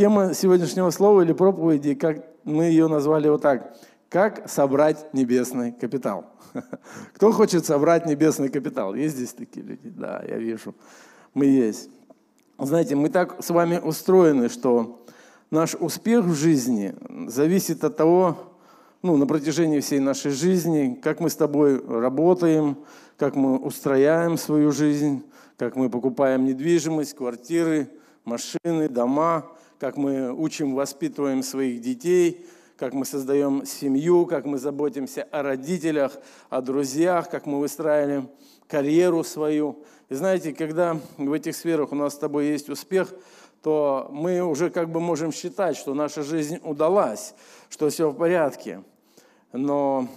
Тема сегодняшнего слова или проповеди, как мы ее назвали вот так. Как собрать небесный капитал? Кто хочет собрать небесный капитал? Есть здесь такие люди? Да, я вижу. Мы есть. Знаете, мы так с вами устроены, что наш успех в жизни зависит от того, ну, на протяжении всей нашей жизни, как мы с тобой работаем, как мы устрояем свою жизнь, как мы покупаем недвижимость, квартиры, машины, дома, как мы учим, воспитываем своих детей, как мы создаем семью, как мы заботимся о родителях, о друзьях, как мы выстраиваем карьеру свою. И знаете, когда в этих сферах у нас с тобой есть успех, то мы уже как бы можем считать, что наша жизнь удалась, что все в порядке. Но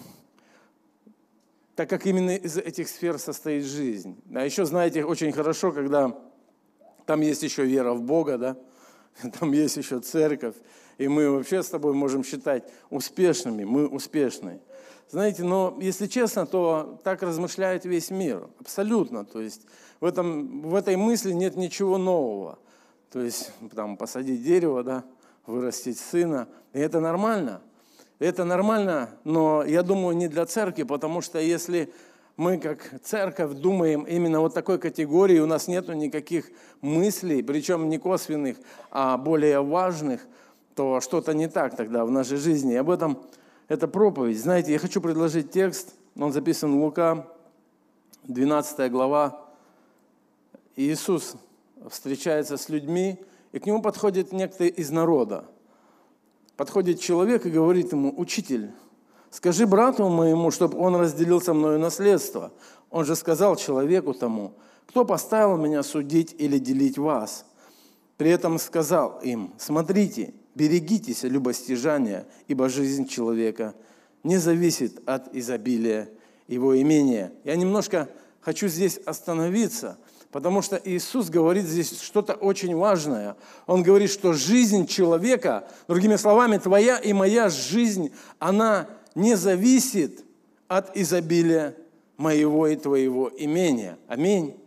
так как именно из этих сфер состоит жизнь. А еще, знаете, очень хорошо, когда там есть еще вера в Бога, да, там есть еще церковь, и мы вообще с тобой можем считать успешными, мы успешны. Знаете, но если честно, то так размышляет весь мир, абсолютно. То есть в, этом, в этой мысли нет ничего нового. То есть там посадить дерево, да, вырастить сына, и это нормально. Это нормально, но я думаю, не для церкви, потому что если мы как церковь думаем именно вот такой категории, у нас нет никаких мыслей, причем не косвенных, а более важных, то что-то не так тогда в нашей жизни. И об этом это проповедь. Знаете, я хочу предложить текст, он записан в Лука, 12 глава. Иисус встречается с людьми, и к нему подходит некто из народа. Подходит человек и говорит ему, учитель, Скажи брату моему, чтобы он разделил со мною наследство. Он же сказал человеку тому, кто поставил меня судить или делить вас? При этом сказал им, смотрите, берегитесь любостяжания, ибо жизнь человека не зависит от изобилия его имения. Я немножко хочу здесь остановиться, потому что Иисус говорит здесь что-то очень важное. Он говорит, что жизнь человека, другими словами, твоя и моя жизнь, она не зависит от изобилия моего и твоего имения. Аминь.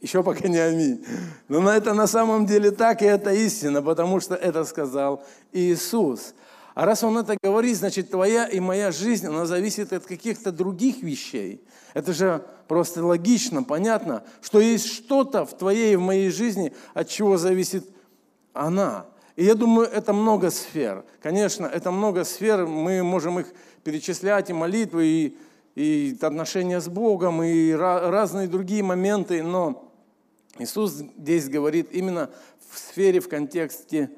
Еще пока не аминь. Но это на самом деле так, и это истина, потому что это сказал Иисус. А раз Он это говорит, значит, твоя и моя жизнь, она зависит от каких-то других вещей. Это же просто логично, понятно, что есть что-то в твоей и в моей жизни, от чего зависит она. И я думаю, это много сфер. Конечно, это много сфер, мы можем их перечислять, и молитвы, и, и отношения с Богом, и разные другие моменты, но Иисус здесь говорит именно в сфере, в контексте,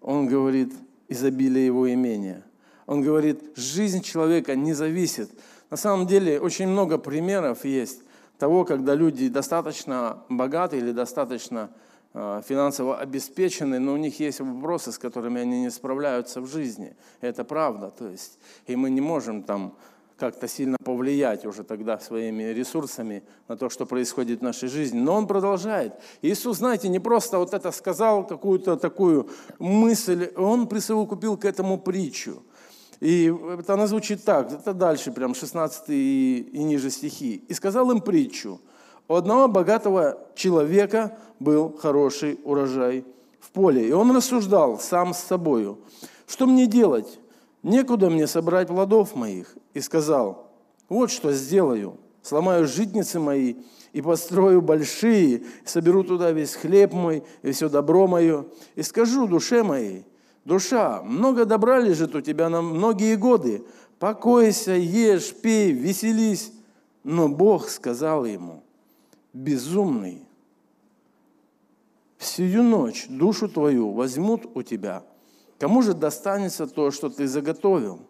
Он говорит изобилие Его имения. Он говорит, жизнь человека не зависит. На самом деле очень много примеров есть того, когда люди достаточно богаты или достаточно финансово обеспечены, но у них есть вопросы, с которыми они не справляются в жизни. Это правда. То есть, и мы не можем там как-то сильно повлиять уже тогда своими ресурсами на то, что происходит в нашей жизни. Но он продолжает. Иисус, знаете, не просто вот это сказал, какую-то такую мысль, он присовокупил к этому притчу. И это она звучит так, это дальше, прям 16 и, и ниже стихи. «И сказал им притчу – у одного богатого человека был хороший урожай в поле. И он рассуждал сам с собою, что мне делать? Некуда мне собрать плодов моих. И сказал, вот что сделаю. Сломаю житницы мои и построю большие, соберу туда весь хлеб мой и все добро мое, и скажу душе моей, душа, много добра лежит у тебя на многие годы, покойся, ешь, пей, веселись. Но Бог сказал ему, безумный, всю ночь душу твою возьмут у тебя. Кому же достанется то, что ты заготовил?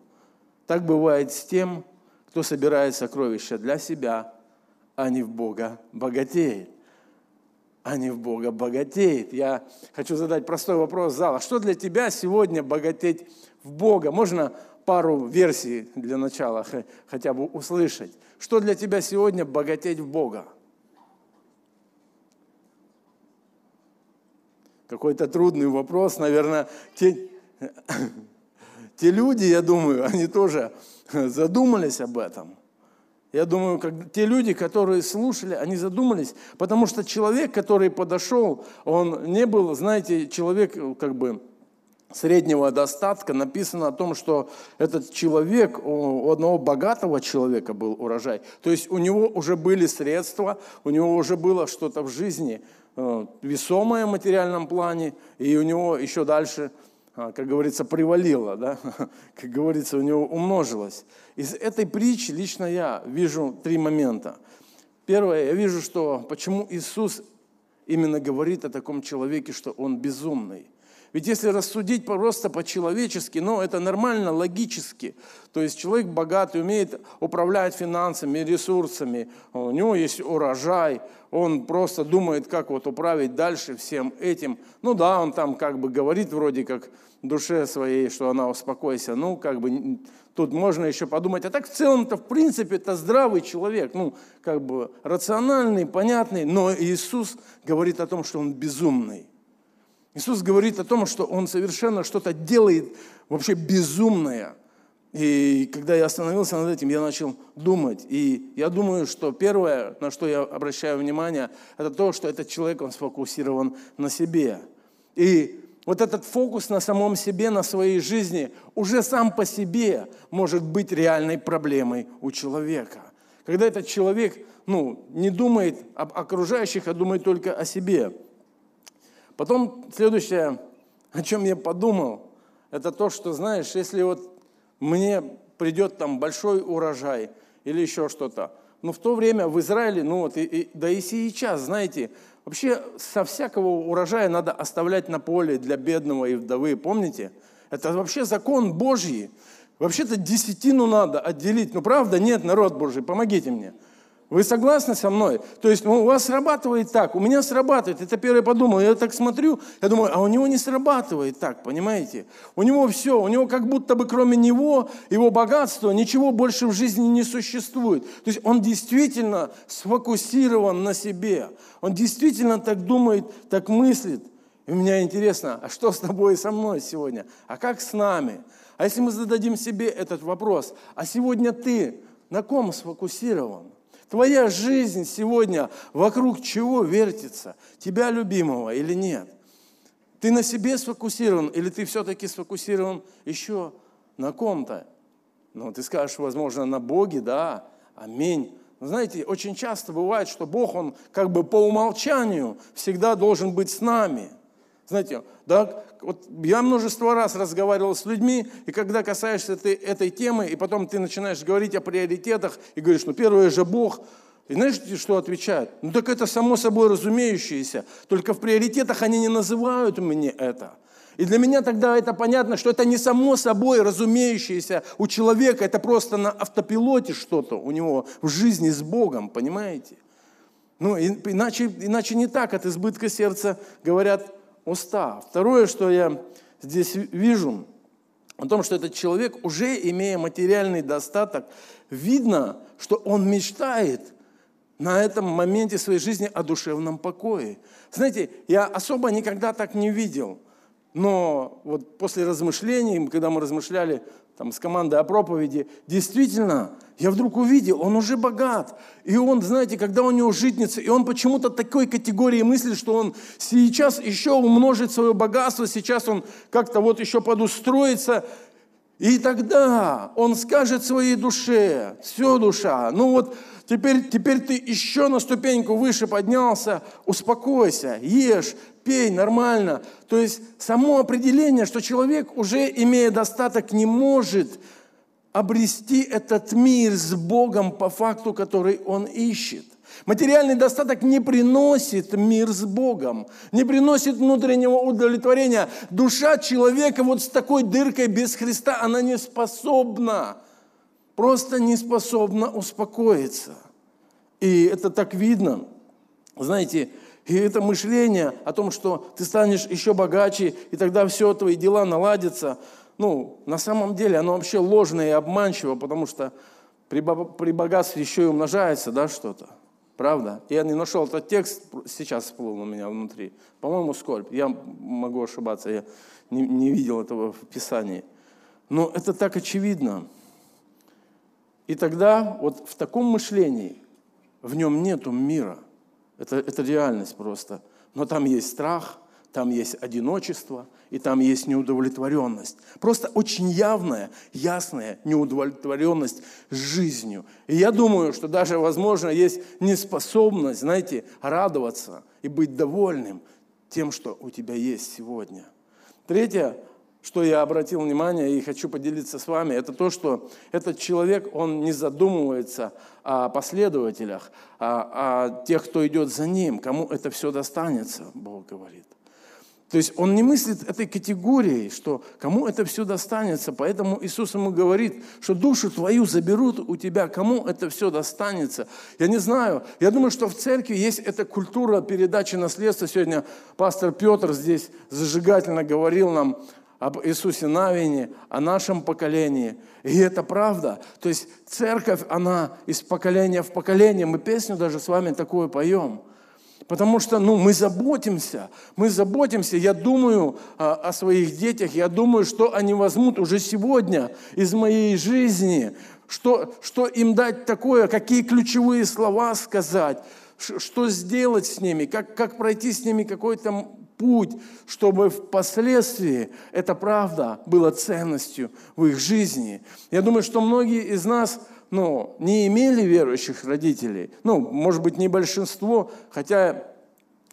Так бывает с тем, кто собирает сокровища для себя, а не в Бога богатеет. А не в Бога богатеет. Я хочу задать простой вопрос зала. Что для тебя сегодня богатеть в Бога? Можно пару версий для начала хотя бы услышать. Что для тебя сегодня богатеть в Бога? Какой-то трудный вопрос, наверное, те, те люди, я думаю, они тоже задумались об этом. Я думаю, как, те люди, которые слушали, они задумались, потому что человек, который подошел, он не был, знаете, человек как бы среднего достатка. Написано о том, что этот человек, у одного богатого человека был урожай. То есть у него уже были средства, у него уже было что-то в жизни весомое в материальном плане, и у него еще дальше – а, как говорится, привалило, да? как говорится, у него умножилось. Из этой притчи лично я вижу три момента. Первое, я вижу, что почему Иисус именно говорит о таком человеке, что он безумный. Ведь если рассудить просто по-человечески, ну, это нормально, логически. То есть человек богатый, умеет управлять финансами, ресурсами, у него есть урожай, он просто думает, как вот управить дальше всем этим. Ну да, он там как бы говорит вроде как душе своей, что она успокойся. Ну, как бы тут можно еще подумать. А так в целом-то, в принципе, это здравый человек, ну, как бы рациональный, понятный. Но Иисус говорит о том, что он безумный. Иисус говорит о том, что Он совершенно что-то делает вообще безумное. И когда я остановился над этим, я начал думать. И я думаю, что первое, на что я обращаю внимание, это то, что этот человек, он сфокусирован на себе. И вот этот фокус на самом себе, на своей жизни, уже сам по себе может быть реальной проблемой у человека. Когда этот человек ну, не думает об окружающих, а думает только о себе – Потом следующее, о чем я подумал, это то, что, знаешь, если вот мне придет там большой урожай или еще что-то, ну в то время в Израиле, ну вот, и, и, да и сейчас, знаете, вообще со всякого урожая надо оставлять на поле для бедного и вдовы, помните? Это вообще закон Божий. Вообще-то десятину надо отделить. Ну правда? Нет, народ Божий, помогите мне. Вы согласны со мной? То есть ну, у вас срабатывает так, у меня срабатывает. Это первое подумал. Я так смотрю, я думаю, а у него не срабатывает так, понимаете? У него все, у него как будто бы кроме него, его богатства, ничего больше в жизни не существует. То есть он действительно сфокусирован на себе. Он действительно так думает, так мыслит. И меня интересно, а что с тобой и со мной сегодня? А как с нами? А если мы зададим себе этот вопрос, а сегодня ты на ком сфокусирован? Твоя жизнь сегодня вокруг чего вертится? Тебя любимого или нет? Ты на себе сфокусирован или ты все-таки сфокусирован еще на ком-то? Ну, ты скажешь, возможно, на Боге, да, аминь. Но знаете, очень часто бывает, что Бог, Он как бы по умолчанию всегда должен быть с нами – знаете, да, вот я множество раз разговаривал с людьми, и когда касаешься этой, этой темы, и потом ты начинаешь говорить о приоритетах, и говоришь, ну первое же Бог, и знаешь, что отвечают? Ну так это само собой разумеющееся, только в приоритетах они не называют мне это. И для меня тогда это понятно, что это не само собой разумеющееся у человека, это просто на автопилоте что-то у него в жизни с Богом, понимаете? Ну, иначе, иначе не так, от избытка сердца говорят уста. Второе, что я здесь вижу, о том, что этот человек, уже имея материальный достаток, видно, что он мечтает на этом моменте своей жизни о душевном покое. Знаете, я особо никогда так не видел, но вот после размышлений, когда мы размышляли там, с командой о проповеди, действительно, я вдруг увидел, он уже богат. И он, знаете, когда у него житница, и он почему-то такой категории мыслит, что он сейчас еще умножит свое богатство, сейчас он как-то вот еще подустроится. И тогда он скажет своей душе, все душа, ну вот теперь, теперь ты еще на ступеньку выше поднялся, успокойся, ешь, пей нормально. То есть само определение, что человек, уже имея достаток, не может обрести этот мир с Богом по факту, который он ищет. Материальный достаток не приносит мир с Богом, не приносит внутреннего удовлетворения. Душа человека вот с такой дыркой без Христа, она не способна, просто не способна успокоиться. И это так видно. Знаете, и это мышление о том, что ты станешь еще богаче, и тогда все твои дела наладятся, ну, на самом деле оно вообще ложное и обманчиво, потому что при, богатстве еще и умножается, да, что-то. Правда? Я не нашел этот текст, сейчас всплыл у меня внутри. По-моему, скорбь. Я могу ошибаться, я не, не видел этого в Писании. Но это так очевидно. И тогда вот в таком мышлении в нем нету мира. Это, это реальность просто. Но там есть страх, там есть одиночество, и там есть неудовлетворенность. Просто очень явная, ясная неудовлетворенность жизнью. И я думаю, что даже, возможно, есть неспособность, знаете, радоваться и быть довольным тем, что у тебя есть сегодня. Третье, что я обратил внимание и хочу поделиться с вами, это то, что этот человек, он не задумывается о последователях, а о тех, кто идет за ним, кому это все достанется, Бог говорит. То есть он не мыслит этой категорией, что кому это все достанется. Поэтому Иисус ему говорит, что душу твою заберут у тебя, кому это все достанется. Я не знаю, я думаю, что в церкви есть эта культура передачи наследства. Сегодня пастор Петр здесь зажигательно говорил нам об Иисусе Навине, о нашем поколении. И это правда. То есть церковь, она из поколения в поколение. Мы песню даже с вами такую поем. Потому что ну, мы заботимся, мы заботимся. Я думаю а, о своих детях, я думаю, что они возьмут уже сегодня из моей жизни, что, что им дать такое, какие ключевые слова сказать, что сделать с ними, как, как пройти с ними какой-то путь, чтобы впоследствии эта правда была ценностью в их жизни. Я думаю, что многие из нас ну, не имели верующих родителей. Ну, может быть, не большинство, хотя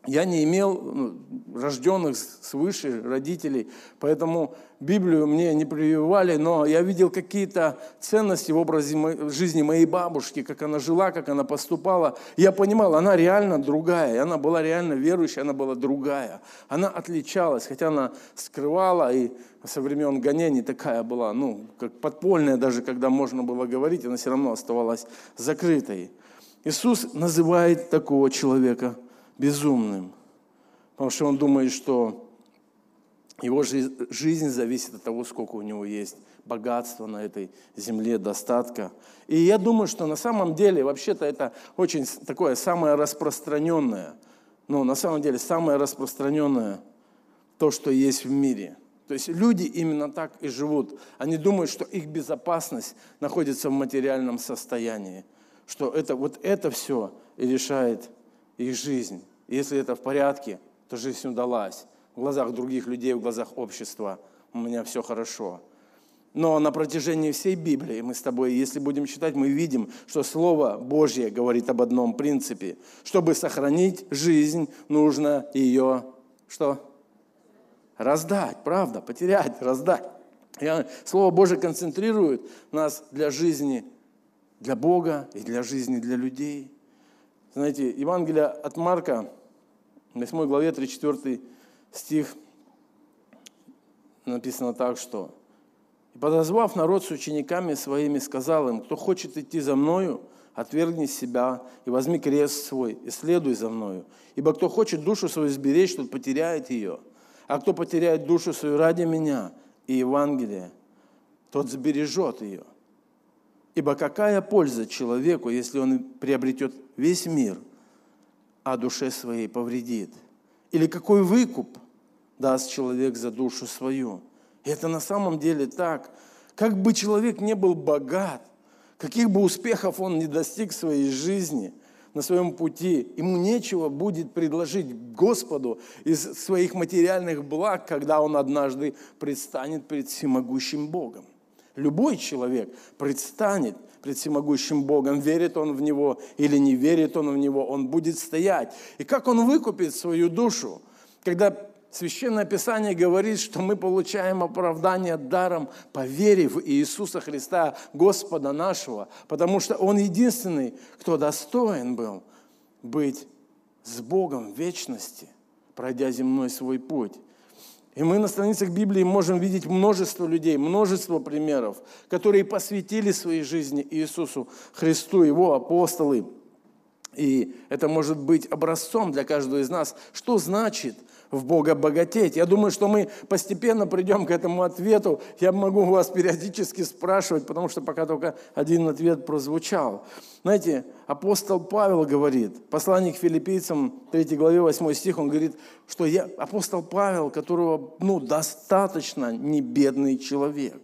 я не имел ну, рожденных свыше родителей, поэтому Библию мне не прививали, но я видел какие-то ценности в образе жизни моей бабушки, как она жила, как она поступала. Я понимал, она реально другая, она была реально верующая, она была другая. Она отличалась, хотя она скрывала и со времен гонений такая была, ну, как подпольная даже, когда можно было говорить, она все равно оставалась закрытой. Иисус называет такого человека – безумным, потому что он думает, что его жизнь зависит от того, сколько у него есть богатства на этой земле, достатка. И я думаю, что на самом деле, вообще-то это очень такое самое распространенное, но на самом деле самое распространенное то, что есть в мире. То есть люди именно так и живут. Они думают, что их безопасность находится в материальном состоянии, что это, вот это все и решает их жизнь. Если это в порядке, то жизнь удалась. В глазах других людей, в глазах общества у меня все хорошо. Но на протяжении всей Библии мы с тобой, если будем читать, мы видим, что Слово Божье говорит об одном принципе. Чтобы сохранить жизнь, нужно ее что? Раздать, правда, потерять, раздать. И Слово Божье концентрирует нас для жизни, для Бога и для жизни для людей. Знаете, Евангелие от Марка, 8 главе 34 стих написано так, что «И подозвав народ с учениками своими, сказал им, кто хочет идти за мною, отвергни себя и возьми крест свой, и следуй за мною. Ибо кто хочет душу свою сберечь, тот потеряет ее. А кто потеряет душу свою ради меня и Евангелия, тот сбережет ее. Ибо какая польза человеку, если он приобретет весь мир, а душе своей повредит? Или какой выкуп даст человек за душу свою? И это на самом деле так. Как бы человек не был богат, каких бы успехов он не достиг в своей жизни, на своем пути, ему нечего будет предложить Господу из своих материальных благ, когда он однажды предстанет перед всемогущим Богом. Любой человек предстанет пред всемогущим Богом, верит он в Него или не верит он в Него, он будет стоять. И как он выкупит свою душу, когда Священное Писание говорит, что мы получаем оправдание даром по вере в Иисуса Христа, Господа нашего, потому что Он единственный, кто достоин был быть с Богом в вечности, пройдя земной свой путь. И мы на страницах Библии можем видеть множество людей, множество примеров, которые посвятили своей жизни Иисусу Христу, Его апостолы. И это может быть образцом для каждого из нас, что значит – в Бога богатеть. Я думаю, что мы постепенно придем к этому ответу. Я могу вас периодически спрашивать, потому что пока только один ответ прозвучал. Знаете, апостол Павел говорит, посланник филиппийцам, 3 главе 8 стих, он говорит, что я апостол Павел, которого ну, достаточно не бедный человек.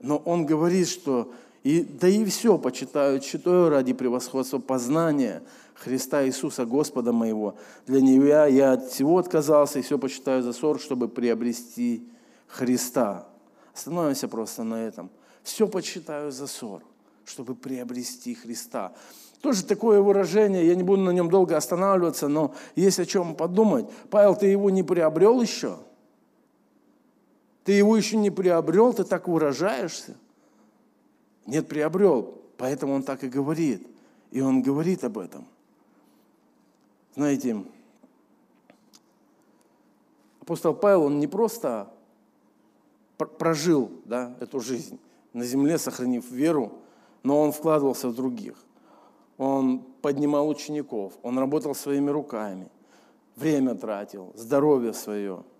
Но он говорит, что И, да и все почитаю, читаю ради превосходства познания Христа Иисуса, Господа моего. Для Него я от всего отказался и все почитаю за ссор, чтобы приобрести Христа. Остановимся просто на этом. Все почитаю за ссор, чтобы приобрести Христа. Тоже такое выражение, я не буду на нем долго останавливаться, но есть о чем подумать. Павел, ты его не приобрел еще? Ты его еще не приобрел, ты так выражаешься? Нет, приобрел. Поэтому он так и говорит. И он говорит об этом. Знаете, апостол Павел, он не просто прожил да, эту жизнь на земле, сохранив веру, но он вкладывался в других. Он поднимал учеников, он работал своими руками, время тратил, здоровье свое –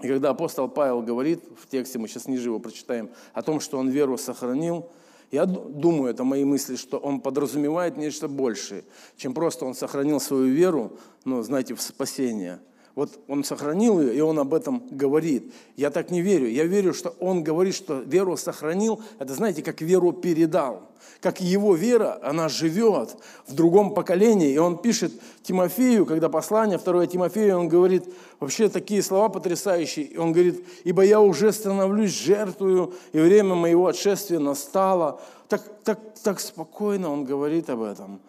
и когда апостол Павел говорит в тексте, мы сейчас ниже его прочитаем, о том, что он веру сохранил, я думаю, это мои мысли, что он подразумевает нечто большее, чем просто он сохранил свою веру, ну, знаете, в спасение – вот он сохранил ее, и он об этом говорит. Я так не верю. Я верю, что он говорит, что веру сохранил. Это, знаете, как веру передал. Как его вера, она живет в другом поколении. И он пишет Тимофею, когда послание, второе Тимофею, он говорит вообще такие слова потрясающие. И он говорит, ибо я уже становлюсь жертвою, и время моего отшествия настало. Так, так, так спокойно он говорит об этом.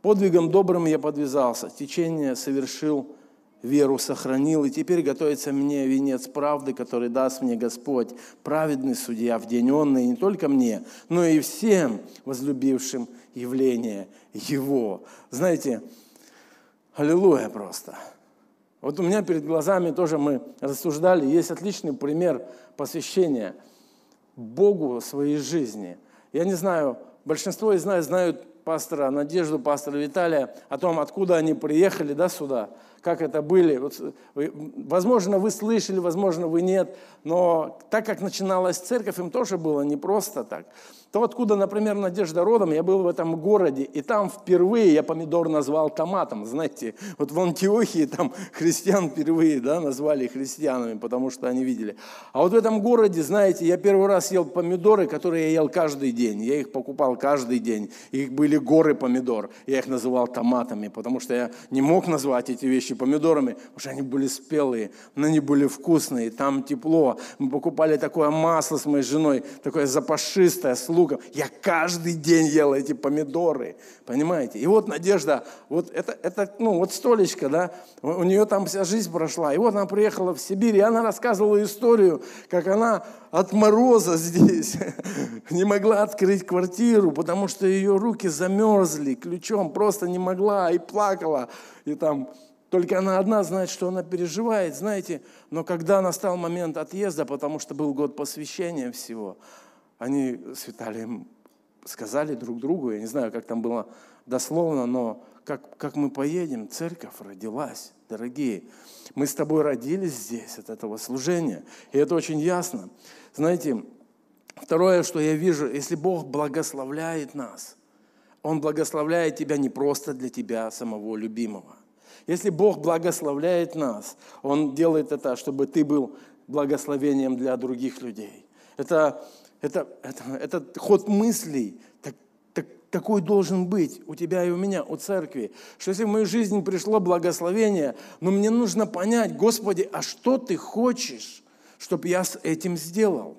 Подвигом добрым я подвязался, течение совершил веру сохранил, и теперь готовится мне венец правды, который даст мне Господь, праведный судья в день он, и не только мне, но и всем возлюбившим явление Его. Знаете, аллилуйя просто. Вот у меня перед глазами тоже мы рассуждали, есть отличный пример посвящения Богу своей жизни. Я не знаю, большинство из нас знают пастора Надежду, пастора Виталия, о том, откуда они приехали да, сюда – как это были. Возможно, вы слышали, возможно, вы нет, но так как начиналась церковь, им тоже было не просто так. То, откуда, например, Надежда родом, я был в этом городе, и там впервые я помидор назвал томатом. Знаете, вот в Антиохии там христиан впервые да, назвали христианами, потому что они видели. А вот в этом городе, знаете, я первый раз ел помидоры, которые я ел каждый день. Я их покупал каждый день. Их были горы помидор. Я их называл томатами, потому что я не мог назвать эти вещи помидорами, потому что они были спелые, но они были вкусные, там тепло. Мы покупали такое масло с моей женой, такое запашистое, с луком. Я каждый день ел эти помидоры, понимаете? И вот Надежда, вот это, это ну, вот столечко, да, у нее там вся жизнь прошла. И вот она приехала в Сибирь, и она рассказывала историю, как она от мороза здесь не могла открыть квартиру, потому что ее руки замерзли ключом, просто не могла и плакала. И там только она одна знает, что она переживает, знаете. Но когда настал момент отъезда, потому что был год посвящения всего, они с Виталием сказали друг другу, я не знаю, как там было дословно, но как, как мы поедем, церковь родилась, дорогие. Мы с тобой родились здесь от этого служения, и это очень ясно. Знаете, второе, что я вижу, если Бог благословляет нас, Он благословляет тебя не просто для тебя самого любимого. Если Бог благословляет нас, Он делает это, чтобы ты был благословением для других людей. Это это, это, это ход мыслей, так, так, такой должен быть у тебя и у меня, у церкви. Что если в мою жизнь пришло благословение, но мне нужно понять, Господи, а что ты хочешь, чтобы я с этим сделал?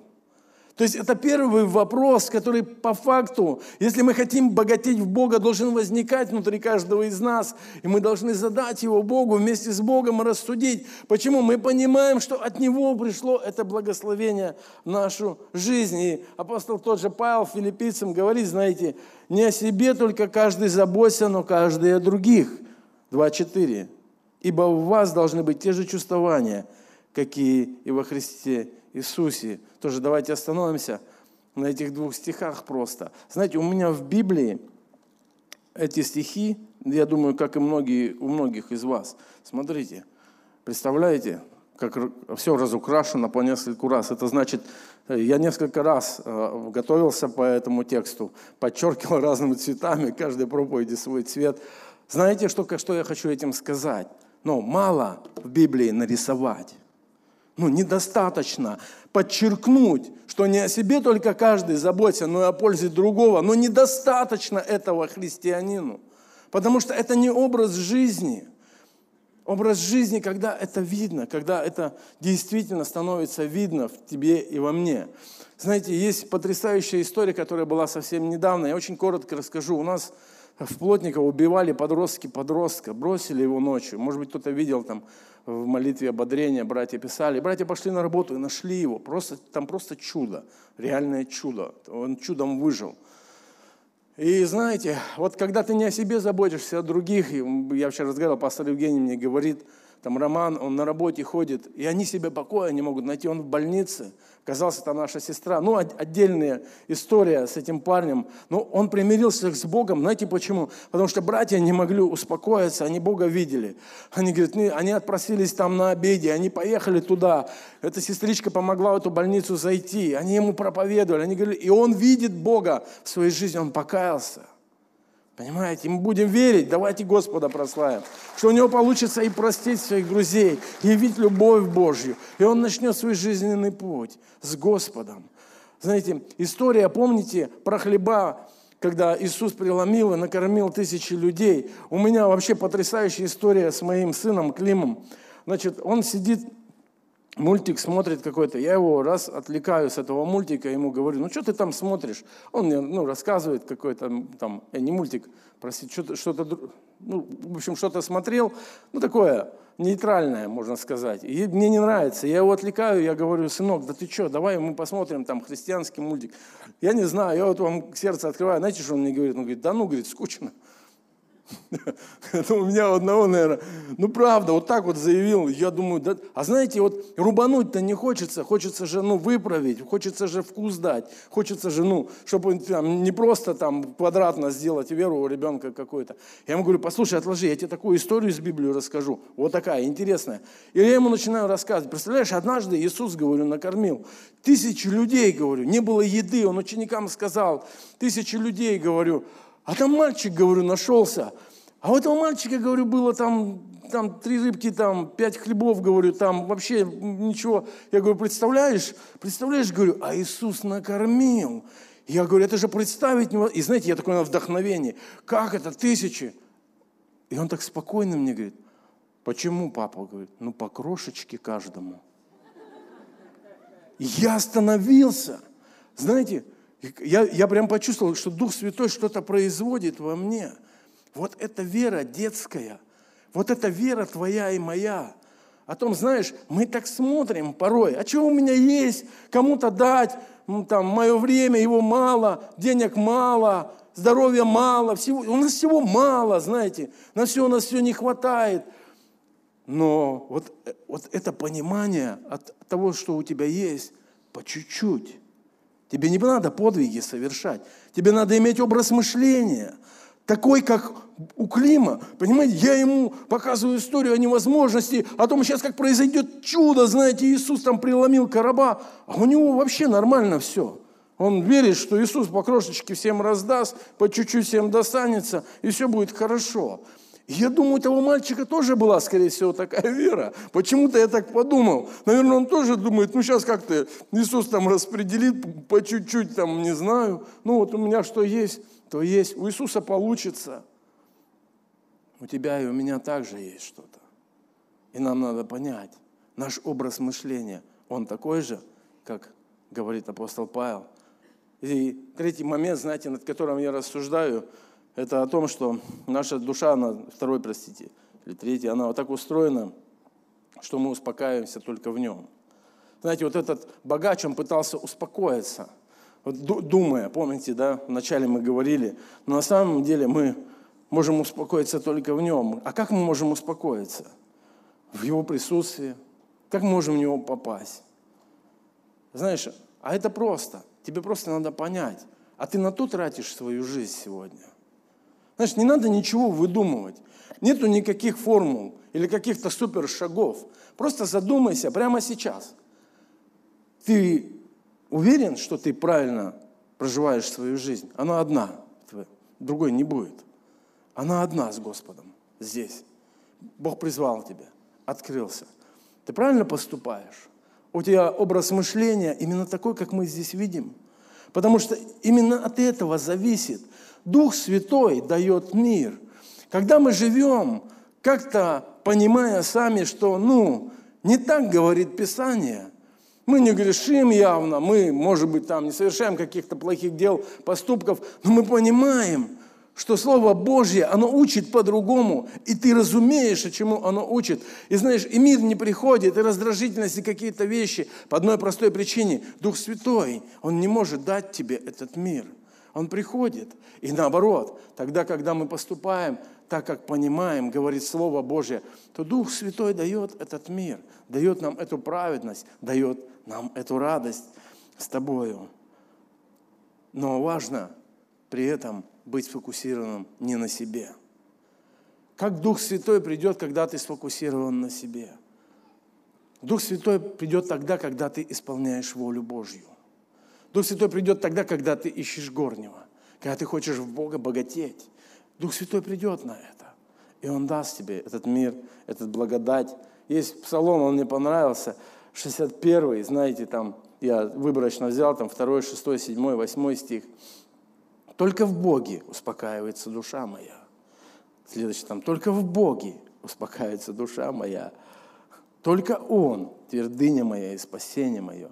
То есть это первый вопрос, который по факту, если мы хотим богатеть в Бога, должен возникать внутри каждого из нас. И мы должны задать его Богу вместе с Богом рассудить. Почему? Мы понимаем, что от Него пришло это благословение в нашу жизнь. И апостол тот же Павел филиппийцам говорит, знаете, не о себе только каждый заботься, но каждый о других. 2.4. Ибо у вас должны быть те же чувствования, какие и во Христе Иисусе. Тоже давайте остановимся на этих двух стихах просто. Знаете, у меня в Библии эти стихи, я думаю, как и многие, у многих из вас. Смотрите, представляете, как все разукрашено по нескольку раз. Это значит, я несколько раз э, готовился по этому тексту, подчеркивал разными цветами, каждой проповеди свой цвет. Знаете, что, что я хочу этим сказать? Но мало в Библии нарисовать. Ну, недостаточно подчеркнуть, что не о себе только каждый заботится, но и о пользе другого. Но недостаточно этого христианину. Потому что это не образ жизни. Образ жизни, когда это видно, когда это действительно становится видно в тебе и во мне. Знаете, есть потрясающая история, которая была совсем недавно. Я очень коротко расскажу. У нас в Плотниково убивали подростки подростка, бросили его ночью. Может быть, кто-то видел там в молитве ободрения, братья писали. Братья пошли на работу и нашли его. Просто, там просто чудо, реальное чудо. Он чудом выжил. И знаете, вот когда ты не о себе заботишься, а о других, я вчера разговаривал, пастор Евгений мне говорит, там Роман, он на работе ходит, и они себе покоя не могут найти, он в больнице, оказался там наша сестра. Ну, отдельная история с этим парнем. Но он примирился с Богом, знаете почему? Потому что братья не могли успокоиться, они Бога видели. Они говорят, они отпросились там на обеде, они поехали туда. Эта сестричка помогла в эту больницу зайти, они ему проповедовали, они говорили, и он видит Бога в своей жизни, он покаялся. Понимаете, мы будем верить, давайте Господа прославим, что у него получится и простить своих друзей, и явить любовь Божью, и он начнет свой жизненный путь с Господом. Знаете, история, помните, про хлеба, когда Иисус преломил и накормил тысячи людей. У меня вообще потрясающая история с моим сыном Климом. Значит, он сидит мультик смотрит какой-то, я его раз отвлекаю с этого мультика, ему говорю, ну что ты там смотришь? Он мне ну, рассказывает какой-то там, э, не мультик, простите, что-то, что-то, ну, в общем, что-то смотрел, ну такое нейтральное, можно сказать. И мне не нравится. Я его отвлекаю, я говорю, сынок, да ты что, давай мы посмотрим там христианский мультик. Я не знаю, я вот вам сердце открываю, знаете, что он мне говорит? Он говорит, да ну, говорит, скучно. У меня одного, наверное, ну правда, вот так вот заявил, я думаю, да, а знаете, вот рубануть-то не хочется, хочется же, ну, выправить, хочется же вкус дать, хочется же, ну, чтобы там, не просто там квадратно сделать веру у ребенка какой-то. Я ему говорю, послушай, отложи, я тебе такую историю из Библии расскажу, вот такая, интересная. И я ему начинаю рассказывать, представляешь, однажды Иисус, говорю, накормил тысячи людей, говорю, не было еды, он ученикам сказал, тысячи людей, говорю, а там мальчик, говорю, нашелся. А у этого мальчика, говорю, было там, там три рыбки, там пять хлебов, говорю, там вообще ничего. Я говорю, представляешь, представляешь, говорю, а Иисус накормил. Я говорю, это же представить не И знаете, я такой на вдохновении. Как это, тысячи? И он так спокойно мне говорит, почему, папа? Говорит, ну по крошечке каждому. Я остановился. Знаете, я, я прям почувствовал, что Дух Святой что-то производит во мне. Вот эта вера детская, вот эта вера твоя и моя. О том, знаешь, мы так смотрим порой, а что у меня есть, кому-то дать, там, мое время, его мало, денег мало, здоровья мало, всего, у нас всего мало, знаете, на все у нас все не хватает. Но вот, э, вот это понимание от того, что у тебя есть, по чуть-чуть, Тебе не надо подвиги совершать. Тебе надо иметь образ мышления. Такой, как у Клима. Понимаете, я ему показываю историю о невозможности, о том, сейчас как произойдет чудо, знаете, Иисус там преломил короба, а у него вообще нормально все. Он верит, что Иисус по крошечке всем раздаст, по чуть-чуть всем достанется, и все будет хорошо. Я думаю, у того мальчика тоже была, скорее всего, такая вера. Почему-то я так подумал. Наверное, он тоже думает, ну сейчас как-то Иисус там распределит по чуть-чуть, там, не знаю. Ну вот у меня что есть, то есть. У Иисуса получится. У тебя и у меня также есть что-то. И нам надо понять, наш образ мышления, он такой же, как говорит апостол Павел. И третий момент, знаете, над которым я рассуждаю – это о том, что наша душа, она, второй, простите, или третий, она вот так устроена, что мы успокаиваемся только в нем. Знаете, вот этот богач, он пытался успокоиться, вот думая, помните, да, вначале мы говорили, но на самом деле мы можем успокоиться только в нем. А как мы можем успокоиться? В его присутствии. Как мы можем в него попасть? Знаешь, а это просто. Тебе просто надо понять. А ты на то тратишь свою жизнь сегодня. Знаешь, не надо ничего выдумывать. Нету никаких формул или каких-то супер шагов. Просто задумайся прямо сейчас. Ты уверен, что ты правильно проживаешь свою жизнь? Она одна, другой не будет. Она одна с Господом здесь. Бог призвал тебя, открылся. Ты правильно поступаешь? у тебя образ мышления именно такой, как мы здесь видим. Потому что именно от этого зависит. Дух Святой дает мир. Когда мы живем, как-то понимая сами, что, ну, не так говорит Писание. Мы не грешим явно, мы, может быть, там не совершаем каких-то плохих дел, поступков, но мы понимаем, что Слово Божье, оно учит по-другому, и ты разумеешь, чему оно учит. И знаешь, и мир не приходит, и раздражительность, и какие-то вещи по одной простой причине. Дух Святой, Он не может дать тебе этот мир. Он приходит. И наоборот, тогда, когда мы поступаем так, как понимаем, говорит Слово Божье, то Дух Святой дает этот мир, дает нам эту праведность, дает нам эту радость с тобою. Но важно при этом – быть сфокусированным не на себе. Как Дух Святой придет, когда ты сфокусирован на себе? Дух Святой придет тогда, когда ты исполняешь волю Божью. Дух Святой придет тогда, когда ты ищешь горнего, когда ты хочешь в Бога богатеть. Дух Святой придет на это, и Он даст тебе этот мир, этот благодать. Есть псалом, он мне понравился, 61 знаете, там я выборочно взял, там 2, 6, 7, 8 стих. Только в Боге успокаивается душа моя. Следующий там, только в Боге успокаивается душа моя. Только Он, твердыня моя и спасение мое.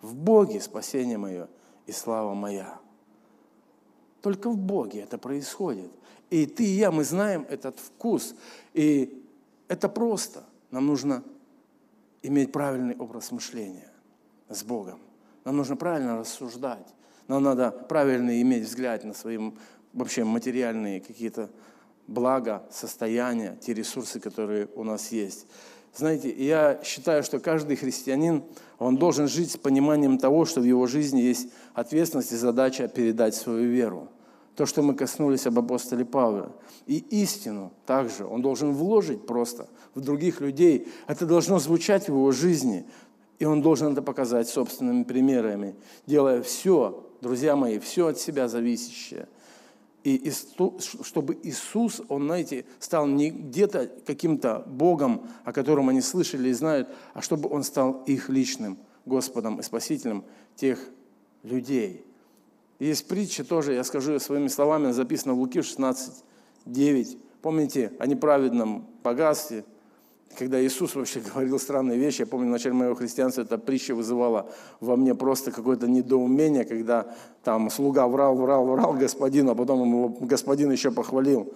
В Боге спасение мое и слава моя. Только в Боге это происходит. И ты и я, мы знаем этот вкус. И это просто. Нам нужно иметь правильный образ мышления с Богом. Нам нужно правильно рассуждать. Нам надо правильно иметь взгляд на свои вообще материальные какие-то блага, состояния, те ресурсы, которые у нас есть. Знаете, я считаю, что каждый христианин, он должен жить с пониманием того, что в его жизни есть ответственность и задача передать свою веру. То, что мы коснулись об апостоле Павле. И истину также он должен вложить просто в других людей. Это должно звучать в его жизни. И он должен это показать собственными примерами, делая все друзья мои, все от себя зависящее. И чтобы Иисус, Он, знаете, стал не где-то каким-то Богом, о котором они слышали и знают, а чтобы Он стал их личным Господом и Спасителем тех людей. Есть притча тоже, я скажу ее своими словами, записана в Луки 16, 9. Помните о неправедном богатстве – когда Иисус вообще говорил странные вещи, я помню, в начале моего христианства эта притча вызывала во мне просто какое-то недоумение, когда там слуга врал, врал, врал господину, а потом ему господин еще похвалил.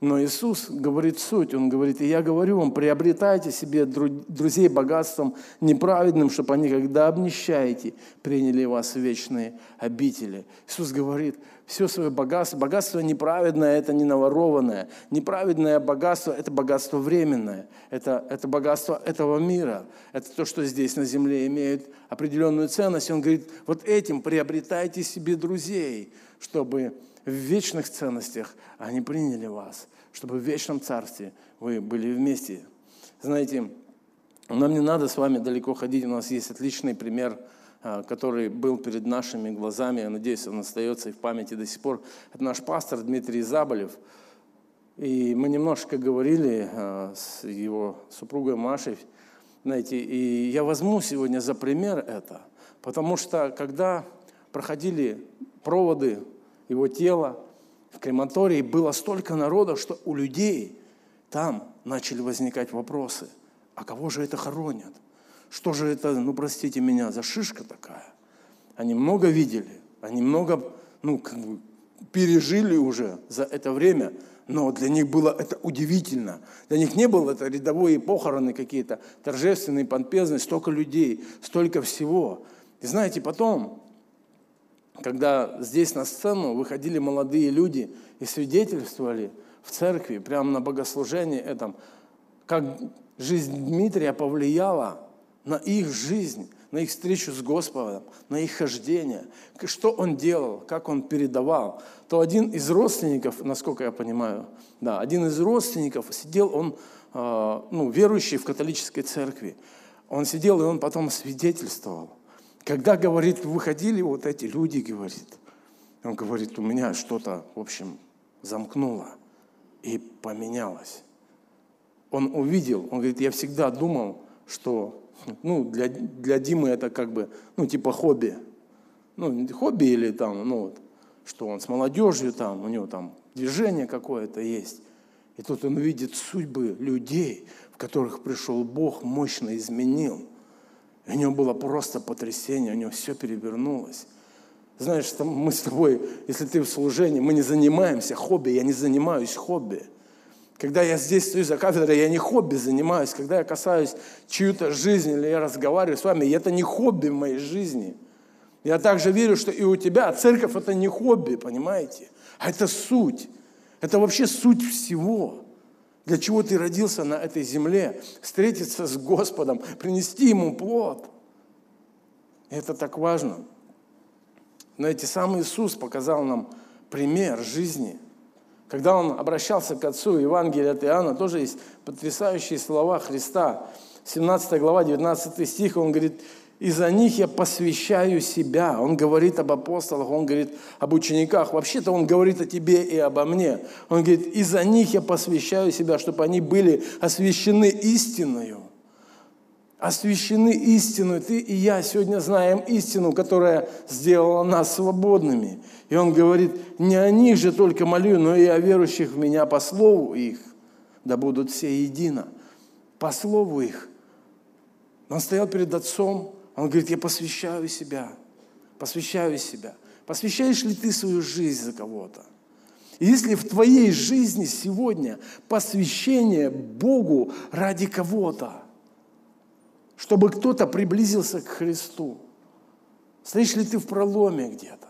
Но Иисус говорит суть, Он говорит, и я говорю вам, приобретайте себе друзей богатством неправедным, чтобы они, когда обнищаете, приняли вас в вечные обители. Иисус говорит, все свое богатство, богатство неправедное, это не наворованное. Неправедное богатство – это богатство временное, это, это богатство этого мира. Это то, что здесь на земле имеет определенную ценность. Он говорит, вот этим приобретайте себе друзей, чтобы в вечных ценностях они приняли вас, чтобы в вечном царстве вы были вместе. Знаете, нам не надо с вами далеко ходить, у нас есть отличный пример, а, который был перед нашими глазами, я надеюсь, он остается и в памяти до сих пор. Это наш пастор Дмитрий Заболев. И мы немножко говорили а, с его супругой Машей, знаете, и я возьму сегодня за пример это, потому что когда проходили проводы его тела. В крематории было столько народа, что у людей там начали возникать вопросы. А кого же это хоронят? Что же это, ну простите меня, за шишка такая? Они много видели, они много, ну, как бы пережили уже за это время, но для них было это удивительно. Для них не было это рядовые похороны какие-то, торжественные, помпезные, столько людей, столько всего. И знаете, потом когда здесь на сцену выходили молодые люди и свидетельствовали в церкви, прямо на богослужении этом, как жизнь Дмитрия повлияла на их жизнь, на их встречу с Господом, на их хождение, что он делал, как он передавал, то один из родственников, насколько я понимаю, да, один из родственников сидел, он, э, ну, верующий в католической церкви, он сидел и он потом свидетельствовал – когда, говорит, выходили вот эти люди, говорит, он говорит, у меня что-то, в общем, замкнуло и поменялось. Он увидел, он говорит, я всегда думал, что Ну, для, для Димы это как бы, ну, типа хобби. Ну, хобби или там, ну, вот, что он с молодежью там, у него там движение какое-то есть. И тут он видит судьбы людей, в которых пришел Бог, мощно изменил. И у него было просто потрясение, у него все перевернулось. Знаешь, там мы с тобой, если ты в служении, мы не занимаемся хобби, я не занимаюсь хобби. Когда я здесь стою за кафедрой, я не хобби занимаюсь. Когда я касаюсь чью-то жизни или я разговариваю с вами, это не хобби в моей жизни. Я также верю, что и у тебя церковь это не хобби, понимаете? А это суть. Это вообще суть всего. Для чего ты родился на этой земле? Встретиться с Господом, принести Ему плод. Это так важно. Знаете, сам Иисус показал нам пример жизни. Когда Он обращался к Отцу, Евангелие от Иоанна, тоже есть потрясающие слова Христа. 17 глава, 19 стих, Он говорит, и за них я посвящаю себя. Он говорит об апостолах, он говорит об учениках. Вообще-то он говорит о тебе и обо мне. Он говорит, и за них я посвящаю себя, чтобы они были освящены истиною освящены истиной. Ты и я сегодня знаем истину, которая сделала нас свободными. И он говорит, не о них же только молю, но и о верующих в меня по слову их, да будут все едино. По слову их. Он стоял перед отцом, он говорит, я посвящаю себя, посвящаю себя. Посвящаешь ли ты свою жизнь за кого-то? Если в твоей жизни сегодня посвящение Богу ради кого-то, чтобы кто-то приблизился к Христу. Стоишь ли ты в проломе где-то?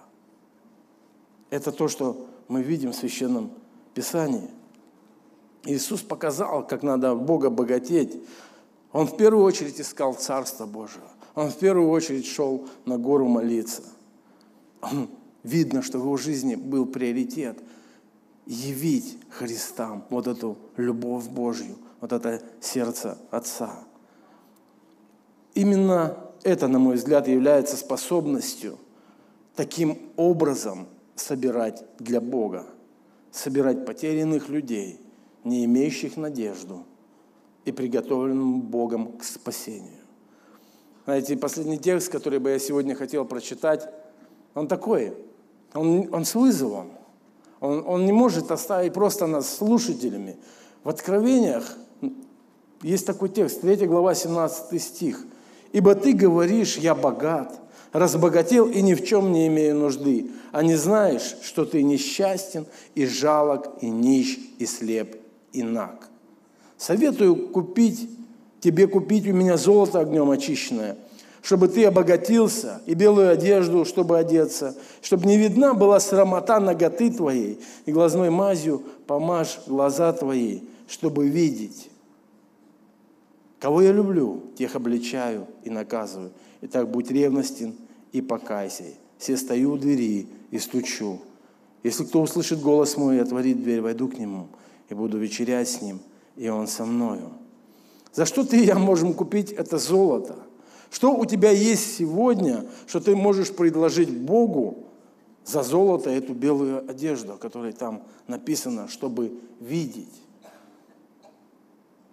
Это то, что мы видим в Священном Писании. Иисус показал, как надо Бога богатеть. Он в первую очередь искал Царство Божие. Он в первую очередь шел на гору молиться. Видно, что в его жизни был приоритет явить Христам вот эту любовь Божью, вот это сердце Отца. Именно это, на мой взгляд, является способностью таким образом собирать для Бога, собирать потерянных людей, не имеющих надежду и приготовленным Богом к спасению. Знаете, последний текст, который бы я сегодня хотел прочитать, он такой, он, он с вызовом. Он, он не может оставить просто нас слушателями. В Откровениях есть такой текст, 3 глава, 17 стих. Ибо ты говоришь, я богат, разбогател и ни в чем не имею нужды, а не знаешь, что ты несчастен и жалок, и нищ, и слеп, и наг. Советую купить, тебе купить у меня золото огнем очищенное, чтобы ты обогатился, и белую одежду, чтобы одеться, чтобы не видна была срамота ноготы твоей, и глазной мазью помажь глаза твои, чтобы видеть. Кого я люблю, тех обличаю и наказываю. Итак, будь ревностен и покайся. Все стою у двери и стучу. Если кто услышит голос мой и отворит дверь, войду к нему и буду вечерять с ним, и он со мною. За что ты и я можем купить это золото? Что у тебя есть сегодня, что ты можешь предложить Богу за золото эту белую одежду, о которой там написано, чтобы видеть?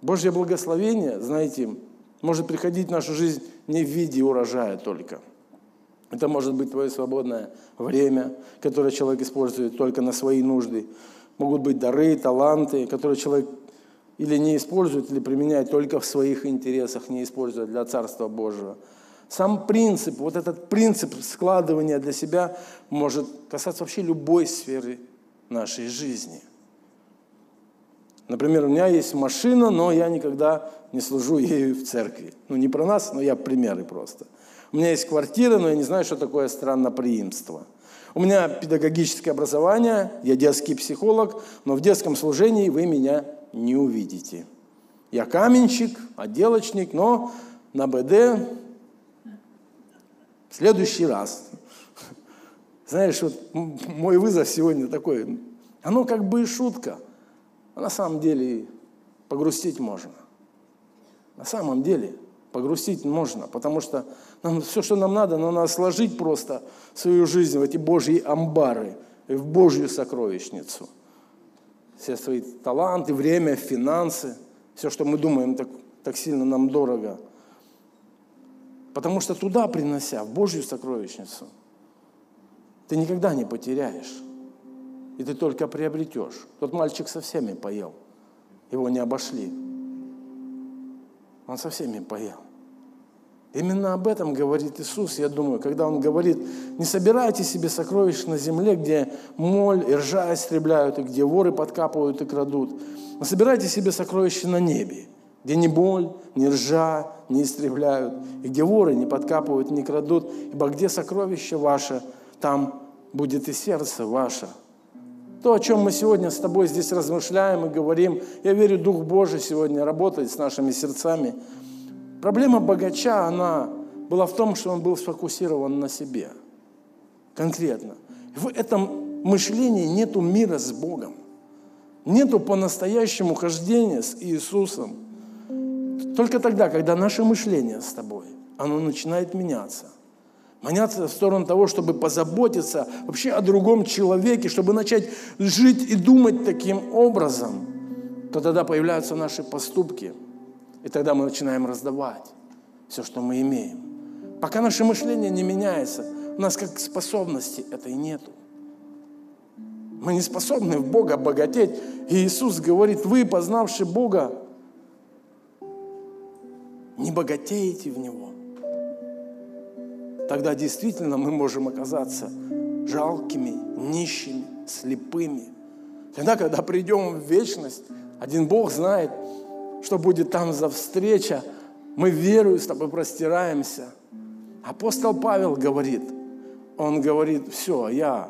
Божье благословение, знаете, может приходить в нашу жизнь не в виде урожая только. Это может быть твое свободное время, которое человек использует только на свои нужды. Могут быть дары, таланты, которые человек или не использует, или применяет только в своих интересах, не используя для Царства Божьего. Сам принцип, вот этот принцип складывания для себя может касаться вообще любой сферы нашей жизни – Например, у меня есть машина, но я никогда не служу ею в церкви. Ну, не про нас, но я примеры просто. У меня есть квартира, но я не знаю, что такое странноприимство. У меня педагогическое образование, я детский психолог, но в детском служении вы меня не увидите. Я каменщик, отделочник, но на БД в следующий раз. Знаешь, вот мой вызов сегодня такой, оно как бы и шутка – а на самом деле погрустить можно. На самом деле погрустить можно, потому что нам, все, что нам надо, надо сложить просто свою жизнь в эти Божьи амбары, в Божью сокровищницу. Все свои таланты, время, финансы, все, что мы думаем так, так сильно нам дорого. Потому что туда принося, в Божью сокровищницу, ты никогда не потеряешь. И ты только приобретешь. Тот мальчик со всеми поел. Его не обошли. Он со всеми поел. Именно об этом говорит Иисус, я думаю, когда Он говорит, не собирайте себе сокровищ на земле, где моль и ржа истребляют, и где воры подкапывают и крадут, но собирайте себе сокровища на небе, где ни боль, ни ржа не истребляют, и где воры не подкапывают, не крадут, ибо где сокровище ваше, там будет и сердце ваше. То, о чем мы сегодня с тобой здесь размышляем и говорим, я верю, Дух Божий сегодня работает с нашими сердцами – Проблема богача, она была в том, что он был сфокусирован на себе. Конкретно. В этом мышлении нету мира с Богом. Нету по-настоящему хождения с Иисусом. Только тогда, когда наше мышление с тобой, оно начинает меняться. Меняться в сторону того, чтобы позаботиться вообще о другом человеке, чтобы начать жить и думать таким образом, то тогда появляются наши поступки – и тогда мы начинаем раздавать все, что мы имеем. Пока наше мышление не меняется, у нас как способности этой нету. Мы не способны в Бога богатеть. И Иисус говорит, вы, познавшие Бога, не богатеете в Него. Тогда действительно мы можем оказаться жалкими, нищими, слепыми. Тогда, когда придем в вечность, один Бог знает, что будет там за встреча. Мы верою с тобой простираемся. Апостол Павел говорит, он говорит, все, я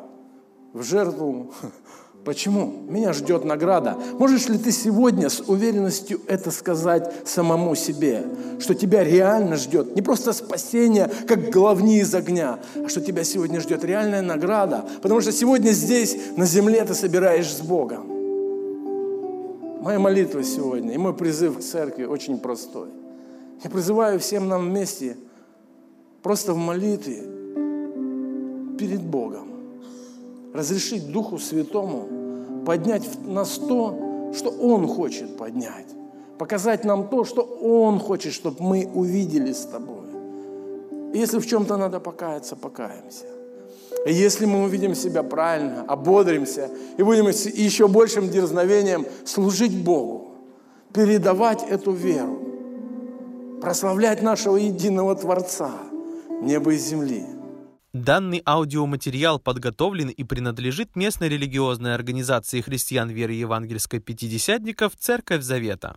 в жертву. Почему? Меня ждет награда. Можешь ли ты сегодня с уверенностью это сказать самому себе, что тебя реально ждет не просто спасение, как головни из огня, а что тебя сегодня ждет реальная награда, потому что сегодня здесь, на земле, ты собираешь с Богом. Моя молитва сегодня и мой призыв к церкви очень простой. Я призываю всем нам вместе просто в молитве перед Богом разрешить Духу Святому поднять нас то, что Он хочет поднять. Показать нам то, что Он хочет, чтобы мы увидели с тобой. Если в чем-то надо покаяться, покаемся. И если мы увидим себя правильно, ободримся и будем еще большим дерзновением служить Богу, передавать эту веру, прославлять нашего единого Творца, неба и земли. Данный аудиоматериал подготовлен и принадлежит местной религиозной организации христиан веры евангельской пятидесятников «Церковь Завета».